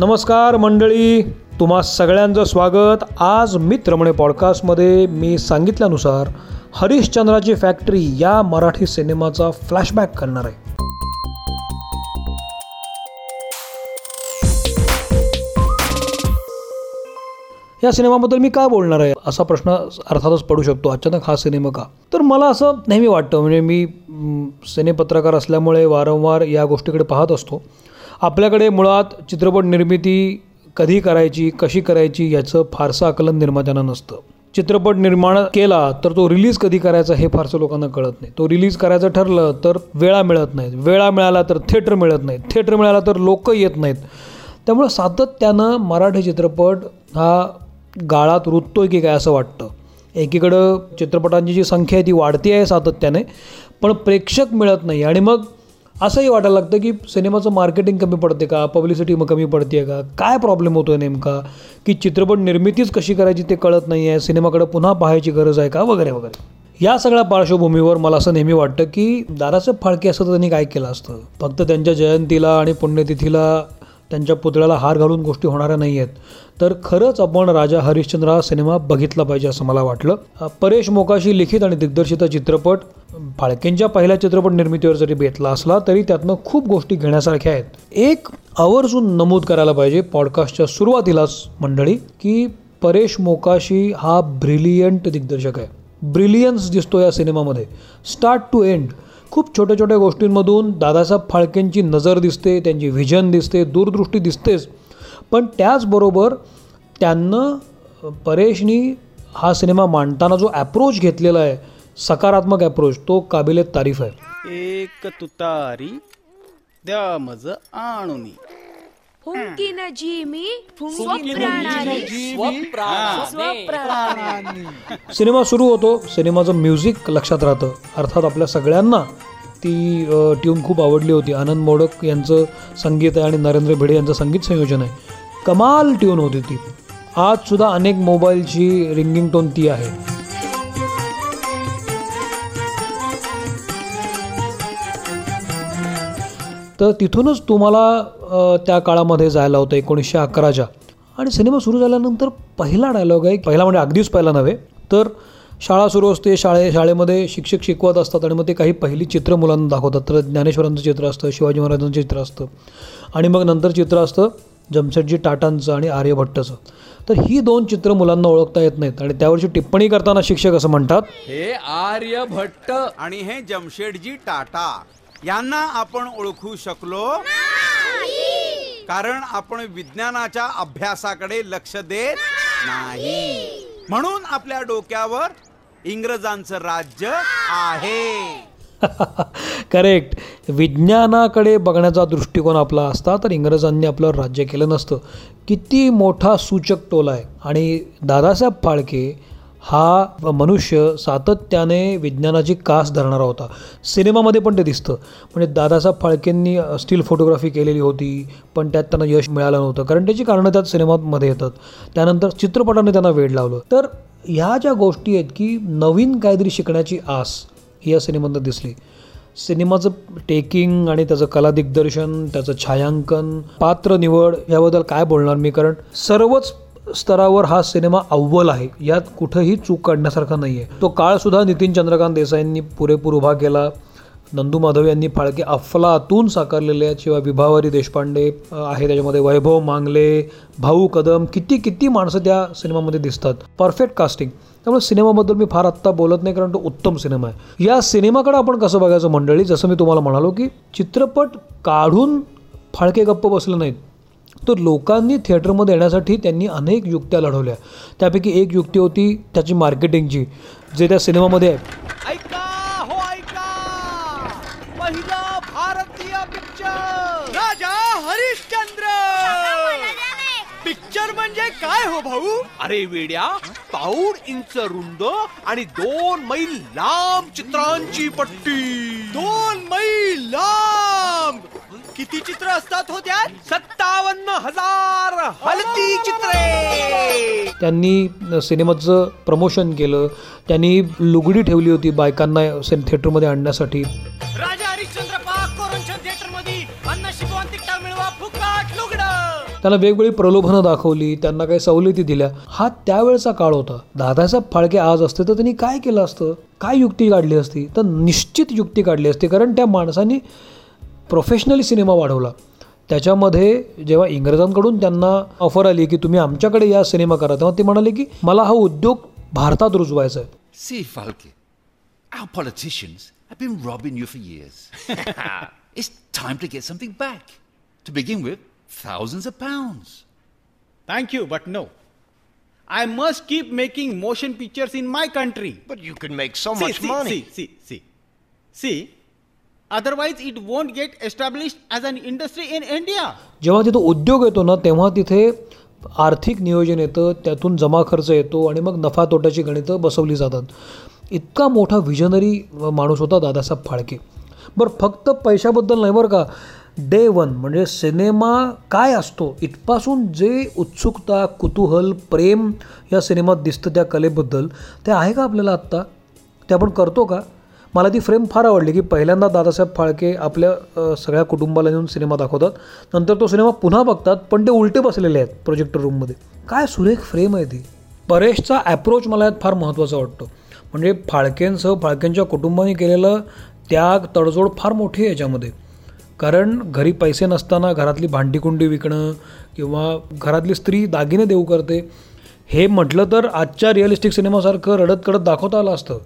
नमस्कार मंडळी तुम्हा सगळ्यांचं स्वागत. आज मित्रमणे पॉडकास्टमध्ये मी सांगितल्यानुसार हरिश्चंद्राची फॅक्टरी या मराठी सिनेमाचा फ्लॅशबॅक करणार आहे. या सिनेमाबद्दल मी का बोलणार आहे असा प्रश्न अर्थातच पडू शकतो अचानक हा सिनेमा का? तर मला असं नेहमी वाटतं म्हणजे मी सिनेपत्रकार असल्यामुळे वारंवार या गोष्टीकडे पाहत असतो. आपल्याकडे मुळात चित्रपट निर्मिती कधी करायची कशी करायची याचं फारसं आकलन निर्मात्यांना नसतं. चित्रपट निर्माण केला तर तो रिलीज कधी करायचा हे फारसं लोकांना कळत नाही. तो रिलीज करायचं ठरलं तर वेळा मिळत नाहीत. वेळा मिळाला तर थिएटर मिळत नाहीत. थिएटर मिळाला तर लोक येत नाहीत. त्यामुळं सातत्यानं मराठी चित्रपट हा गाळात रुततोय की काय असं वाटतं? एकीकडं चित्रपटांची जी संख्या आहे ती वाढती आहे सातत्याने पण प्रेक्षक मिळत नाही. आणि मग असंही वाटायला लागतं की सिनेमाचं मार्केटिंग कमी पडते का? पब्लिसिटी मग कमी पडते का? काय प्रॉब्लेम होतो आहे नेमका? की चित्रपट निर्मितीच कशी करायची ते कळत नाही आहे सिनेमाकडे पुन्हा पाहायची गरज आहे का? वगैरे वगैरे. या सगळ्या पार्श्वभूमीवर मला असं नेहमी वाटतं की दादासाहेब फाळके असं तर त्यांनी काय केलं असतं? फक्त त्यांच्या जयंतीला आणि पुण्यतिथीला त्यांच्या पुतळ्याला हार घालून गोष्टी होणाऱ्या नाही आहेत तर खरंच आपण राजा हरिश्चंद्र हा सिनेमा बघितला पाहिजे असं मला वाटलं. परेश मोकाशी लिखित आणि दिग्दर्शित चित्रपट फाळकेंच्या पहिल्या चित्रपट निर्मितीवर जरी बेतला असला तरी त्यातनं खूप गोष्टी घेण्यासारख्या आहेत. एक आवर्जून नमूद करायला पाहिजे पॉडकास्टच्या सुरुवातीलाच मंडळी की परेश मोकाशी हा ब्रिलियंट दिग्दर्शक आहे. ब्रिलियन्स दिसतो या सिनेमामध्ये. Start to end. खूप छोट्या छोट्या गोष्टींमधून दादासाहेब फाळकेंची नजर दिसते त्यांची व्हिजन दिसते दूरदृष्टी दिसतेच. पण त्याचबरोबर त्यांना परेशनी हा सिनेमा मांडताना जो ॲप्रोच घेतलेला आहे सकारात्मक ॲप्रोच तो काबिले तारीफ आहे. एक तुतारी द्या मज आणून. स्वप्राणानी। सिनेमा सुरू होतो सिनेमाचं म्युझिक लक्षात राहतं. अर्थात आपल्या सगळ्यांना ती ट्यून खूप आवडली होती. आनंद मोडक यांचं संगीत आहे आणि नरेंद्र भिडे यांचं संगीत संयोजन आहे. कमाल ट्यून होती ती. आजसुद्धा अनेक मोबाईलची रिंगिंग टोन ती आहे. तर तिथूनच तुम्हाला त्या काळामध्ये जायला होतं एकोणीसशे अकराच्या. आणि सिनेमा सुरू झाल्यानंतर पहिला डायलॉग आहे पहिला म्हणजे अगदीच पहिला नव्हे तर शाळा सुरू असते शाळे शाळेमध्ये शिक्षक शिकवत असतात आणि मग ते काही पहिली चित्र मुलांना दाखवतात. तर ज्ञानेश्वरांचं चित्र असतं शिवाजी महाराजांचं चित्र असतं. आणि मग नंतर चित्र असतं जमशेटजी टाटांचं आणि आर्यभट्टचं तर ही दोन चित्र मुलांना ओळखता येत नाहीत आणि त्यावरची टिप्पणी करताना शिक्षक असं म्हणतात हे आर्यभट्ट आणि हे जमशेटजी टाटा यांना आपण ओळखू शकलो कारण आपण विज्ञानाच्या अभ्यासाकडे लक्ष देत नाही. म्हणून आपल्या डोक्यावर इंग्रजांचं राज्य आहे. करेक्ट विज्ञानाकडे बघण्याचा दृष्टिकोन आपला असता तर इंग्रजांनी आपलं राज्य केलं नसतं. किती मोठा सूचक टोला आहे. आणि दादासाहेब फाळके हा मनुष्य सातत्याने विज्ञानाची कास धरणारा होता. सिनेमामध्ये पण ते दिसतं. म्हणजे दादासाहेब फाळकेंनी स्टील फोटोग्राफी केलेली होती पण त्यात त्यांना यश मिळालं नव्हतं. कारण त्याची कारणं त्यात सिनेमामध्ये येतात. त्यानंतर चित्रपटाने त्यांना वेळ लावलं. तर ह्या ज्या गोष्टी आहेत की नवीन काहीतरी शिकण्याची आस ही या सिनेमातनं दिसली. सिनेमाचं टेकिंग आणि त्याचं कला दिग्दर्शन त्याचं छायांकन पात्र निवड याबद्दल काय बोलणार मी? कारण सर्वच स्तरावर हा सिनेमा अव्वल आहे. यात कुठंही चूक काढण्यासारखा नाही आहे तो काळसुद्धा नितीन चंद्रकांत देसाईंनी पुरेपूर उभा केला. नंदू माधव यांनी फाळके अफलातून साकारलेले आहेत. शिवाय विभावरी देशपांडे आहे त्याच्यामध्ये वैभव मांगले भाऊ कदम किती किती माणसं त्या सिनेमामध्ये दिसतात. परफेक्ट कास्टिंग त्यामुळे सिनेमाबद्दल मी फार आत्ता बोलत नाही कारण तो उत्तम सिनेमा आहे. या सिनेमाकडे आपण कसं बघायचं मंडळी? जसं मी तुम्हाला म्हणालो की चित्रपट काढून फाळके गप्प बसले नाहीत. तर लोकांनी थिएटरमध्ये येण्यासाठी त्यांनी अनेक युक्त्या लढवल्या. त्यापैकी एक युक्ती होती त्याची मार्केटिंगची जे त्या सिनेमामध्ये आहे. हो, पिक्चर राजा हरिश्चंद्र. पिक्चर म्हणजे काय हो भाऊ? अरे वेड्या पाऊण इंच रुंद आणि दोन मैल लांब चित्रांची पट्टी. दोन मैल लांब किती चित्र असतात हो त्यात? सत्तावन्न हजार हलती चित्रे. त्यांनी सिनेमाचं प्रमोशन केलं. त्यांनी लुगडी ठेवली होती बायकांना थिएटरमध्ये आणण्यासाठी. राजा हरिश्चंद्र त्यांना वेगवेगळी प्रलोभनं दाखवली त्यांना काही सवलती दिल्या. हा त्यावेळचा काळ होता. दादासाहेब फाळके आज असते तर त्यांनी काय केलं असतं? काय युक्ती काढली असती? तर निश्चित युक्ती काढली असती कारण त्या माणसांनी प्रोफेशनली सिनेमा वाढवला. त्याच्यामध्ये जेव्हा इंग्रजांकडून त्यांना ऑफर आली की तुम्ही आमच्याकडे या सिनेमा करा तेव्हा ते म्हणाले की मला हा उद्योग भारतात रुजवायचा आहे. See Phalke our politicians have been robbing you for years it's time to get something back to begin with thousands of pounds thank but no I must keep making motion pictures in my country but you can make so much money see see see otherwise it won't get establish as an industry in India जेव्हा तिथं उद्योग येतो ना तेव्हा तिथे आर्थिक नियोजन येतं त्यातून जमा खर्च येतो आणि मग नफा तोट्याची गणितं बसवली जातात. इतका मोठा विजनरी माणूस होता दादासाहेब फाळके. बरं फक्त पैशाबद्दल नाही बरं का डे वन म्हणजे सिनेमा काय असतो इथपासून जे उत्सुकता कुतूहल प्रेम या सिनेमात दिसतं त्या कलेबद्दल ते आहे का आपल्याला आत्ता? ते आपण करतो का? मला ती फ्रेम फार आवडली की पहिल्यांदा दादासाहेब फाळके आपल्या सगळ्या कुटुंबाला नेऊन सिनेमा दाखवतात. नंतर तो सिनेमा पुन्हा बघतात पण ते उलटे बसलेले आहेत प्रोजेक्टर रूममध्ये काय सुरेख फ्रेम आहे ती. परेशचा ॲप्रोच मला यात फार महत्त्वाचा वाटतो. म्हणजे फाळकेंसह फाळकेंच्या कुटुंबाने केलेलं त्याग तडजोड फार मोठी आहे याच्यामध्ये. कारण घरी पैसे नसताना घरातली भांडीकुंडी विकणं किंवा घरातली स्त्री दागिने देऊ करते हे म्हटलं तर आजच्या रिअलिस्टिक सिनेमासारखं रडत कडत दाखवता आलं असतं.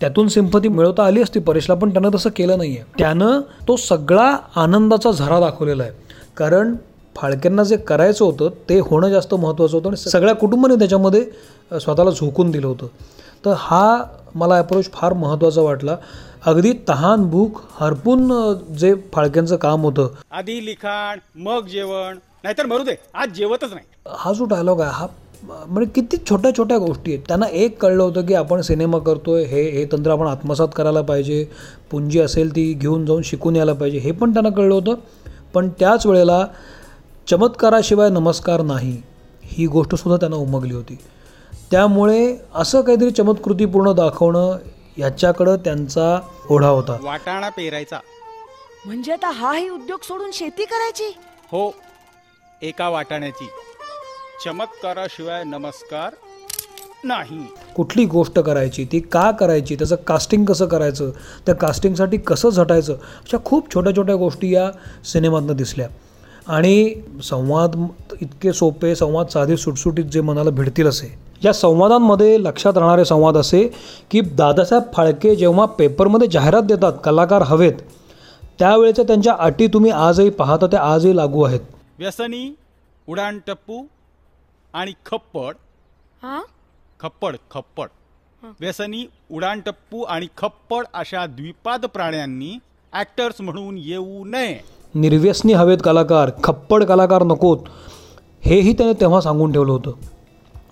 त्यातून सिंपती मिळवता आली असती. परेशला पण त्यानं तसं केलं नाही आहे त्यानं तो सगळा आनंदाचा झरा दाखवलेला आहे. कारण फाळक्यांना जे करायचं होतं ते होणं जास्त महत्त्वाचं होतं आणि सगळ्या कुटुंबाने त्याच्यामध्ये स्वतःला झोकून दिलं होतं. तर हा मला अप्रोच फार महत्त्वाचा वाटला. अगदी तहान भूक हरपून जे फाळक्यांचं काम होतं. आधी लिखाण मग जेवण. नाहीतर मरू दे. आज जेवतच नाही. हा जो डायलॉग आहे हा म्हणजे किती छोट्या छोट्या गोष्टी आहेत. त्यांना एक कळलं होतं की आपण सिनेमा करतोय हे हे तंत्र आपण आत्मसात करायला पाहिजे पुंजी असेल ती घेऊन जाऊन शिकून यायला पाहिजे हे पण त्यांना कळलं होतं. पण त्याच वेळेला चमत्काराशिवाय नमस्कार नाही ही गोष्टसुद्धा त्यांना उमगली होती. त्यामुळे असं काहीतरी चमत्कृतीपूर्ण दाखवणं याच्याकडं त्यांचा ओढा होता. वाटाणा पेरायचा. म्हणजे आता हाही उद्योग सोडून शेती करायची? हो एका वाटाण्याची. चमत्काराशिवाय नमस्कार नाही. कुठली गोष्ट करायची ती का करायची त्याचं कास्टिंग कसं करायचं त्या कास्टिंगसाठी कसं झटायचं अशा खूप छोट्या छोट्या गोष्टी या सिनेमातनं दिसल्या. आणि संवाद इतके सोपे संवाद साधे सुटसुटीत जे मनाला भिडतील असे या संवादांमध्ये लक्षात राहणारे संवाद असे की दादासाहेब फाळके जेव्हा पेपरमध्ये जाहिरात देतात कलाकार हवेत त्यावेळेच्या त्यांच्या अटी तुम्ही आजही पाहता त्या आजही लागू आहेत. व्यसनी उडाण टप्पू आणि खप्पड. हा? खप्पड खप्पड. व्यसनी उडाणटप्पू आणि खप्पड अशा द्विपाद प्राण्यांनी ऍक्टर्स म्हणून येऊ नये. निर्व्यसनी हवेत कलाकार खप्पड कलाकार नकोत. हेही त्याने तेव्हा सांगून ठेवलं होतं.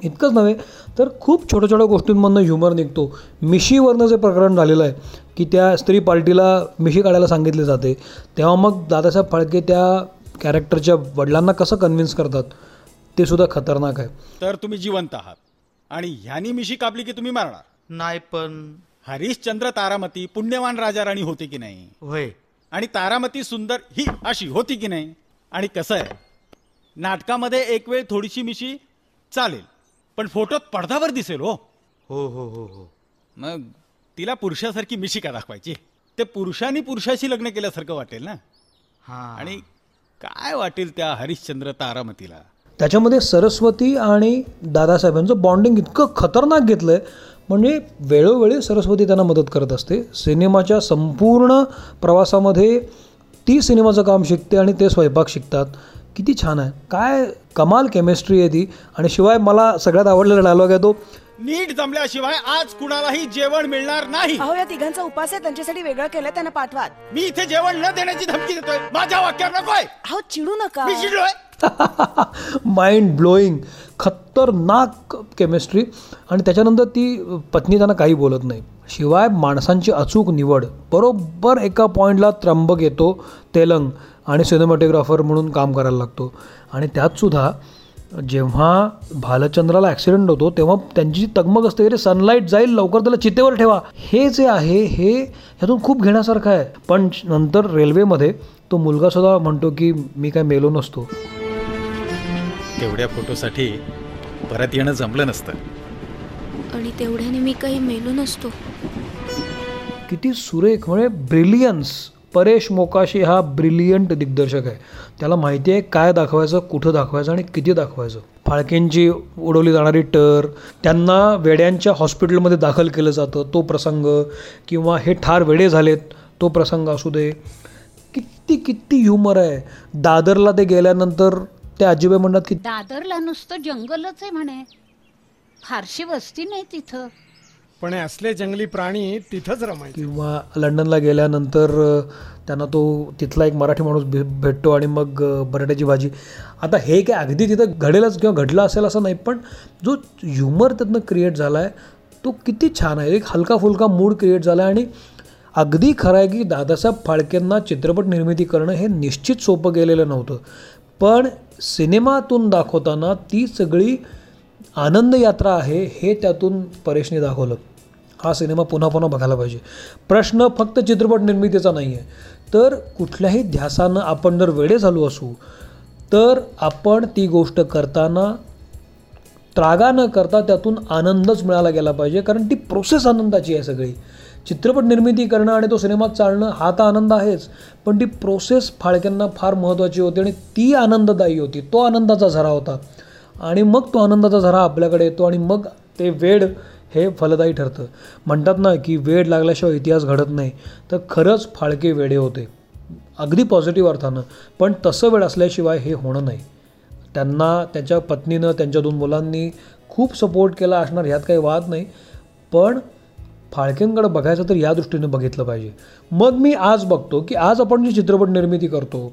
इतकंच नव्हे तर खूप छोट्या छोट्या गोष्टींमधनं ह्युमर निघतो. मिशीवरनं जे प्रकरण झालेलं आहे की त्या स्त्री पार्टीला मिशी काढायला सांगितले जाते तेव्हा मग दादासाहेब फाळके त्या कॅरेक्टरच्या वडिलांना कसं कन्व्हिन्स करतात? ते सुद्धा खतरनाक आहे. तर तुम्ही जिवंत आहात. आणि ह्यानी मिशी कापली की तुम्ही मारणार. नाही पण हरिश्चंद्र तारामती पुण्यवान राजा राणी होते की नाही? होय. आणि तारामती सुंदर ही अशी होती की नाही? आणि कसं आहे? नाटकामध्ये एक वेळ थोडीशी मिशी चालेल पण फोटोत पडद्यावर दिसेल हो. हो हो हो हो. मग तिला पुरुषासारखी मिशी का दाखवायची? ते पुरुषांनी पुरुषाशी लग्न केल्यासारखं वाटेल ना? हा. आणि काय वाटेल त्या हरिश्चंद्र तारामतीला? त्याच्यामध्ये सरस्वती आणि दादासाहेबांचं बॉन्डिंग इतकं खतरनाक घेतलं आहे म्हणजे वेळोवेळी सरस्वती त्यांना मदत करत असते. सिनेमाच्या संपूर्ण प्रवासामध्ये ती सिनेमाचं काम शिकते आणि ते स्वयंपाक शिकतात. किती छान आहे. काय कमाल केमिस्ट्री आहे ती. आणि शिवाय मला सगळ्यात आवडलेला डायलॉग आहे तो नीट जमल्याशिवाय आज कुणालाही जेवण मिळणार नाही. अहो या तिघांचा उपास आहे. त्यांच्यासाठी वेगळं केलं त्यांना पाठवा मी इथे जेवण न देण्याची धमकी देतोय. माझ्या वाक्यावर नकोय अहो चिडू नका. मी शिडलोय माइंड ब्लोईंग खतरनाक केमिस्ट्री आणि त्याच्यानंतर ती पत्नी त्यांना काही बोलत नाही. शिवाय माणसांची अचूक निवड. बरोबर एका पॉईंटला त्र्यंबक येतो तेलंग. आणि सिनेमॅटोग्राफर म्हणून काम करायला लागतो. आणि त्यातसुद्धा जेव्हा भालचंद्राला ॲक्सिडेंट होतो तेव्हा त्यांची जी तगमग असते रे सनलाईट जाईल लवकर त्याला चितेवर ठेवा. हे जे आहे हे ह्यातून खूप घेण्यासारखं आहे. पण नंतर रेल्वेमध्ये तो मुलगासुद्धा म्हणतो की मी काय मेलो नसतो. तेवढ्या फोटोसाठी परत येणं जमलं नसतं. आणि तेवढ्याने मी काही मेलो नसतो. किती सुरेख म्हणजे ब्रिलियन्स परेश मोकाशी हा ब्रिलियंट दिग्दर्शक आहे. त्याला माहिती आहे काय दाखवायचं कुठं दाखवायचं आणि किती दाखवायचं. फाळकेंची उडवली जाणारी टर त्यांना वेड्यांच्या हॉस्पिटलमध्ये दाखल केलं जातं तो प्रसंग किंवा हे ठार वेडे झालेत तो प्रसंग असू दे. किती किती ह्युमर आहे. दादरला ते गेल्यानंतर ते आजीबाई म्हणतात की दादरला नुसतं जंगलच आहे म्हणे. फारशी वस्ती नाही तिथं. पण असले जंगली प्राणी तिथंच रमायचे. किंवा लंडनला गेल्यानंतर त्यांना तो तिथला एक मराठी माणूस भे भेटतो आणि मग बटाट्याची भाजी. आता हे काय अगदी तिथं घडेलच किंवा घडलं असेल असं नाही पण जो ह्युमर त्यातनं क्रिएट झाला आहे तो किती छान आहे. एक हलका फुलका मूड क्रिएट झाला आहे आणि अगदी खरं आहे की दादासाहेब फाळकेंना चित्रपट निर्मिती करणं हे निश्चित सोपं गेलेलं नव्हतं. पण सिनेमातून दाखवताना ती सगळी आनंद यात्रा आहे हे त्यातून परेशने दाखवलं. हा सिनेमा पुन्हा पुन्हा बघायला पाहिजे. प्रश्न फक्त चित्रपट निर्मितीचा नाही आहे. तर कुठल्याही ध्यासानं आपण जर वेडे झालो असू तर आपण ती गोष्ट करताना त्रागा न करता त्यातून आनंदच मिळाला गेला पाहिजे. कारण ती प्रोसेस आनंदाची आहे सगळी. चित्रपट निर्मिती करणं आणि तो सिनेमात चालणं हा तर आनंद आहेच. पण ती प्रोसेस फाळक्यांना फार महत्त्वाची होती आणि ती आनंददायी होती. तो आनंदाचा झरा होता. आणि मग तो आनंदाचा झरा आपल्याकडे येतो आणि मग ते वेड हे फलदायी ठरतं. म्हणतात ना की वेड लागल्याशिवाय इतिहास घडत नाही. तर खरंच फाळके वेडे होते. अगदी पॉझिटिव्ह अर्थानं. पण तसं वेळ असल्याशिवाय हे होणं नाही. त्यांना त्यांच्या पत्नीनं त्यांच्या दोन मुलांनी खूप सपोर्ट केला असणार ह्यात काही वाद नाही. पण फाळकेंकडे बघायचं तर या दृष्टीने बघितलं पाहिजे. मग मी आज बघतो की आज आपण जी चित्रपट निर्मिती करतो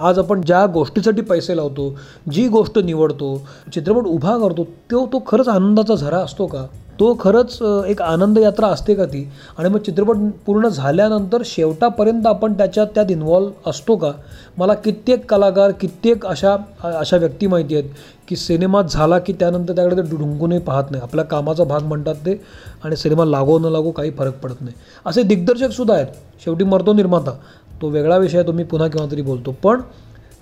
आज आपण ज्या गोष्टीसाठी पैसे लावतो जी गोष्ट निवडतो चित्रपट उभा करतो तो तो खरंच आनंदाचा झरा असतो का? तो खरंच एक आनंद यात्रा असते का ती? आणि मग चित्रपट पूर्ण झाल्यानंतर शेवटापर्यंत आपण त्याच्यात त्यात इन्व्हॉल्व असतो का? मला कित्येक कलाकार कित्येक अशा अशा व्यक्ती माहिती आहेत की सिनेमा झाला की त्यानंतर त्याकडे ते ढुंकूनही पाहत नाही. आपल्या कामाचा भाग म्हणतात ते आणि सिनेमा लागो न लागो काही फरक पडत नाही. असे दिग्दर्शकसुद्धा आहेत. शेवटी मरतो निर्माता. तो वेगळा विषय आहे तो मी पुन्हा केव्हा तरी बोलतो. पण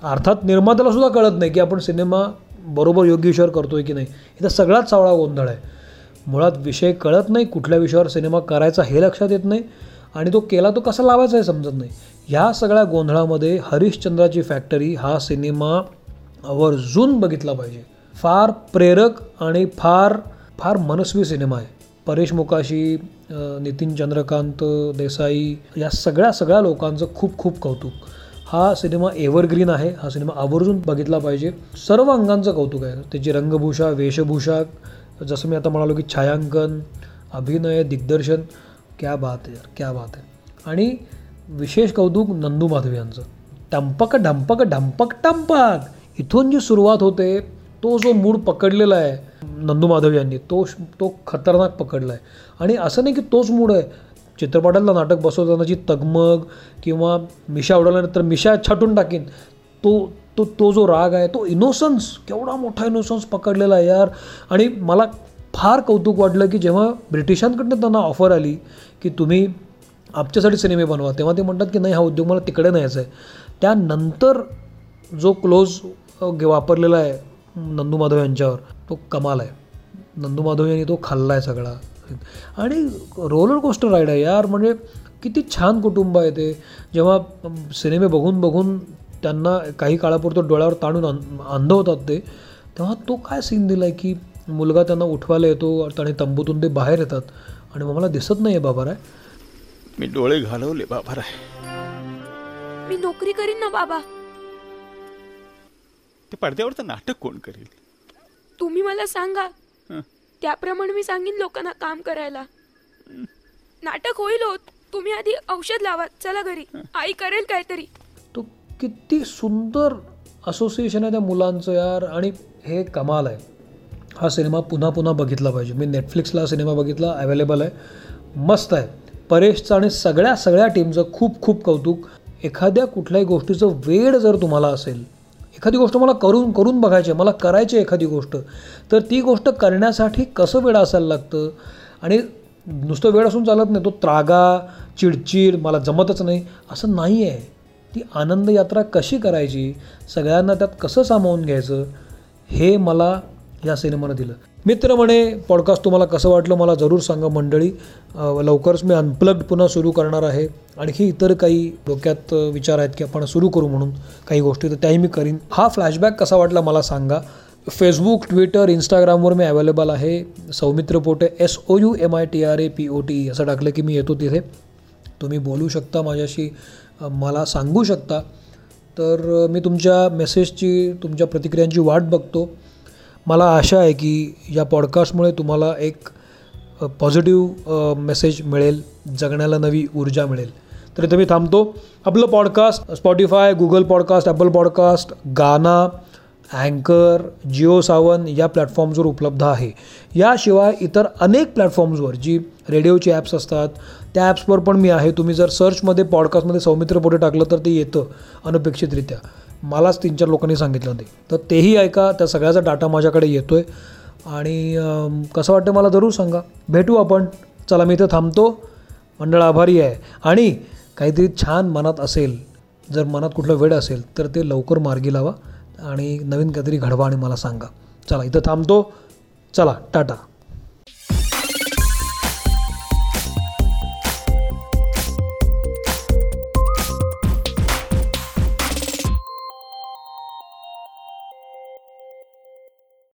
अर्थात निर्मात्याला सुद्धा कळत नाही की आपण सिनेमा बरोबर योग्य विषयावर करतोय की नाही. इथं सगळाच सावळा गोंधळ आहे. मुळात विषय कळत नाही कुठल्या विषयावर सिनेमा करायचा हे लक्षात येत नाही आणि तो केला तो कसा लावायचा हे समजत नाही. ह्या सगळ्या गोंधळामध्ये हरिश्चंद्राची फॅक्टरी हा सिनेमा आवर्जून बघितला पाहिजे. फार प्रेरक आणि फार फार मनस्वी सिनेमा आहे. परेश मुकाशी नितीन चंद्रकांत देसाई या सगळ्या सगळ्या लोकांचं खूप खूप कौतुक. हा सिनेमा एव्हरग्रीन आहे. हा सिनेमा आवर्जून बघितला पाहिजे. सर्व अंगांचं कौतुक आहे. त्याची रंगभूषा वेशभूषा जसं मी आता म्हणालो की छायांकन अभिनय दिग्दर्शन क्या बात आहे यार क्या बात आहे आणि विशेष कौतुक नंदू माधवी यांचं. टंपक ढंपक ढंपक टंपक. इथून जी सुरुवात होते तो जो मूड पकडलेला आहे नंदू माधव यांनी तो तो खतरनाक पकडला आहे आणि असं नाही की तोच मूड आहे. चित्रपटातलं नाटक बसवताना जी तगमग किंवा मिशा उडवल्यानंतर मिशा छाटून टाकीन तो तो तो जो राग आहे तो इनोसन्स केवढा मोठा इनोसन्स पकडलेला आहे यार. आणि मला फार कौतुक वाटलं की जेव्हा ब्रिटिशांकडनं त्यांना ऑफर आली की तुम्ही आमच्यासाठी सिनेमे बनवा तेव्हा ते म्हणतात की नाही हा उद्योग मला तिकडे न्यायचा आहे. त्यानंतर जो क्लोज वापरलेला आहे नंदू माधव यांच्यावर तो कमाल आहे. नंदू माधव यांनी तो खाल्ला आहे सगळा. आणि रोलर कोस्टर राईड आहे यार. म्हणजे किती छान कुटुंब आहे ते. जेव्हा सिनेमे बघून बघून त्यांना काही काळापुरतं डोळ्यावर ताणून अंध होतात ते तेव्हा तो काय सीन दिला आहे की मुलगा त्यांना उठवायला येतो आणि तंबूतून ते बाहेर येतात. आणि मग मला दिसत नाही आहे बाबा राय मी डोळे घालवले बाबा राय मी नोकरी करीन ना बाबा. ते पडद्यावरचं नाटक कोण करेल? तुम्ही मला सांगा. हं. त्याप्रमाणे मी सांगेन लोकांना काम करायला. नाटक होईल होत. तुम्ही आधी औषध लावा. चला घरी. आई करेल काहीतरी. तो किती सुंदर असोसिएशन आहे त्या मुलांचं यार. आणि हे कमाल आहे. हा सिनेमा पुन्हा पुन्हा बघितला पाहिजे. मी नेटफ्लिक्सला हा सिनेमा बघितला. अवेलेबल आहे. मस्त आहे. परेशचं आणि सगळ्या सगळ्या टीमचं खूप खूप कौतुक. एखाद्या कुठल्याही गोष्टीचं वेळ जर तुम्हाला असेल एखादी गोष्ट मला करून करून बघायची आहे मला करायची आहे एखादी गोष्ट तर ती गोष्ट करण्यासाठी कसं वेळ असायला लागतं? आणि नुसतं वेळ असून चालत नाही तो त्रागा चिडचिड मला जमतच नाही असं नाही आहे ती आनंद यात्रा कशी करायची सगळ्यांना त्यात कसं सामावून घ्यायचं हे मला या सिनेमानं दिलं. मित्र म्हणे पॉडकास्ट तुम्हाला कसं वाटलं मला जरूर सांगा मंडळी. लवकरच मी अनप्लग्ड पुन्हा सुरू करणार आहे. आणखी इतर काही डोक्यात विचार आहेत की आपण सुरू करू म्हणून काही गोष्टी तर त्याही मी करीन. हा फ्लॅशबॅक कसा वाटला मला सांगा. फेसबुक ट्विटर इंस्टाग्रामवर मी अवेलेबल आहे. Saumitra Pote S O U M I T R A P O T असं टाकलं की मी येतो तिथे. तुम्ही बोलू शकता माझ्याशी. मला सांगू शकता. तर मी तुमच्या मेसेजची तुमच्या प्रतिक्रियांची वाट बघतो. मला आशा आहे की या पॉडकास्टमुळे तुम्हाला एक पॉझिटिव्ह मेसेज मिळेल जगण्याला नवी ऊर्जा मिळेल. तर इथं मी थांबतो. आपलं podcast Spotify Google podcast Apple podcast Gaana अँकर जिओ सावन या प्लॅटफॉर्म्सवर उपलब्ध आहे. याशिवाय इतर अनेक प्लॅटफॉर्म्सवर जी रेडिओची ॲप्स असतात त्या ॲप्सवर पण मी आहे. तुम्ही जर सर्चमध्ये पॉडकास्टमध्ये सौमित्र पोटे टाकलं तर ते येतं अनपेक्षितरित्या. मलाच तीन चार लोकांनी सांगितलं ते. तर तेही ऐका त्या सगळ्याचा डाटा माझ्याकडे येतो आहे आणि कसं वाटतं मला जरूर सांगा. भेटू आपण. चला मी इथं थांबतो. मंडळ आभारी आहे. आणि काहीतरी छान मनात असेल जर मनात कुठलं वेळ असेल तर ते लवकर मार्गी लावा. आणि नवीन काहीतरी घडवा आणि मला सांगा. चला इथं थांबतो. चला टाटा.